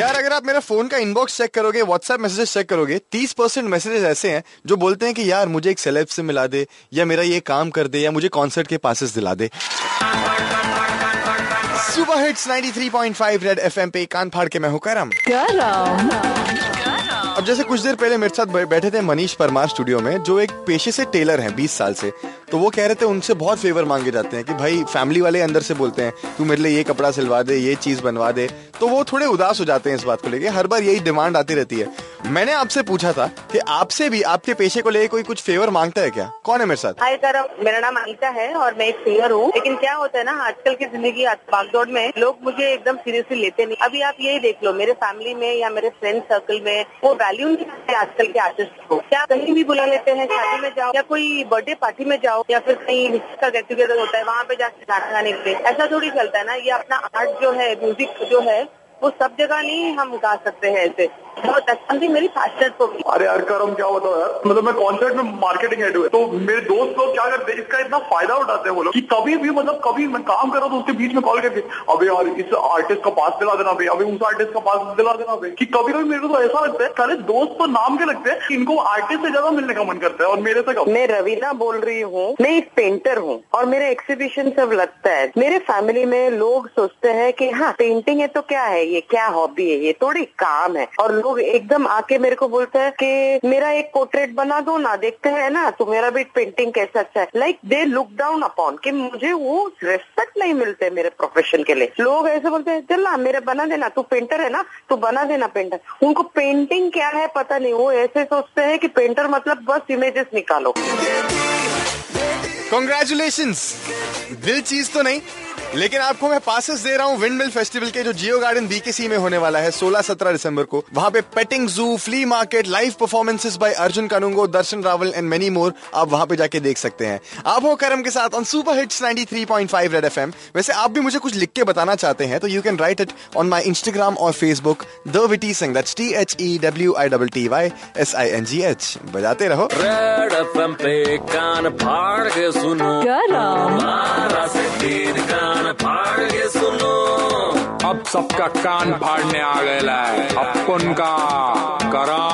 यार, अगर आप मेरा फ़ोन का इनबॉक्स चेक करोगे व्हाट्सएप मैसेजेस चेक करोगे, तीस परसेंट मैसेजेस ऐसे हैं जो बोलते हैं कि, यार, मुझे एक सेलेब से मिला दे, या मेरा ये काम कर दे, या मुझे कॉन्सर्ट के पासिस दिला दे. सुपर हिट्स 93.5 रेड एफएम पे कान फाड़ के मैं हूँ करम। अब जैसे कुछ देर पहले मेरे साथ बैठे थे मनीष परमार स्टूडियो में, जो एक पेशे से टेलर हैं 20 साल से। तो वो कह रहे थे उनसे बहुत फेवर मांगे जाते हैं कि भाई फैमिली वाले अंदर से बोलते हैं, तू मेरे लिए ये कपड़ा सिलवा दे, ये चीज़ बनवा दे। तो वो थोड़े उदास हो जाते हैं इस बात को लेके। हर बार यही डिमांड आती रहती है। मैंने आपसे पूछा था कि आपसे भी आपके पेशे को लेकर कोई कुछ फेवर माँगता है क्या? कौन है मेरे साथ? हाय सर मेरा नाम अनिता है और मैं एक सिंगर हूँ। लेकिन क्या होता है ना, आजकल की ज़िंदगी भागदौड़ में लोग मुझे एकदम सीरियसली लेते नहीं। अभी आप यही देख लो, मेरे फैमिली में या मेरे फ्रेंड सर्कल में वो वैल्यू नहीं करते आजकल के आर्टिस्ट को। क्या कहीं भी बुला लेते हैं, शादी में जाओ या कोई बर्थडे पार्टी में जाओ या फिर कहीं का गेट टुगेदर होता है, वहाँ पे जाकर गाना गाने के लिए। ऐसा थोड़ी चलता है ना, ये अपना आर्ट जो है म्यूज़िक जो है, वो सब जगह नहीं हम गा सकते हैं ऐसे। बहुत अच्छा। मेरी को अरे यार करम क्या होता है मतलब मैं कॉन्सर्ट में मार्केटिंग हेड हुए तो मेरे दोस्त लोग क्या करते हैं इसका इतना फ़ायदा उठाते हैं वो लोग कि कभी भी मतलब कभी मैं काम कर रहा हूँ तो उसके बीच में कॉल करके अबे यार इस आर्टिस्ट का पास दिला देना भाई। अभी उस आर्टिस्ट का पास दिला देना भाई। कि कभी कभी मेरे को तो ऐसा लगता है सारे दोस्त तो नाम के लगते हैं इनको आर्टिस्ट से ज़्यादा मिलने का मन करता है और मेरे से मैं रवीना बोल रही हूँ। मैं एक पेंटर हूँ और मेरे एक्सीबिशन सब लगता है। मेरे फैमिली में लोग सोचते हैं कि हाँ पेंटिंग है तो क्या है? ये क्या हॉबी है? ये थोड़ी काम है। और लोग एकदम आके मेरे को बोलते हैं कि मेरा एक पोर्ट्रेट बना दो ना, देखते हैं ना तो मेरा भी पेंटिंग कैसा अच्छा है। Like they look down upon कि मुझे वो रेस्पेक्ट नहीं मिलते मेरे प्रोफेशन के लिए। लोग ऐसे बोलते हैं, चल ना, मेरे बना देना, तू पेंटर है ना, तू बना देना पेंटर उनको पेंटिंग क्या है पता नहीं, वो ऐसे सोचते हैं कि पेंटर मतलब बस इमेजेस निकालो। कॉन्ग्रेचुलेशन दिल चीज़ तो नहीं लेकिन आपको मैं पासेस दे रहा हूँ विंड मिल फेस्टिवल के जो जियो गार्डन बीकेसी में होने वाला है 16-17 दिसंबर को। वहाँ पे petting zoo flea market live performances by Arjun Kanungo Darshan Raval and many more आप वहाँ पे जाके देख सकते हैं। आप हो करम के साथ on Super Hits 93.5 Red FM वैसे आप भी मुझे कुछ लिख के बताना चाहते हैं तो you can write it on my Instagram और Facebook the witty Singh that's T H E W I double T Y S I N G H बजाते रहो। रेड एफएम पे कान फाड़ के सुनो। सबका कान फाड़ने आ गया है अपन का करम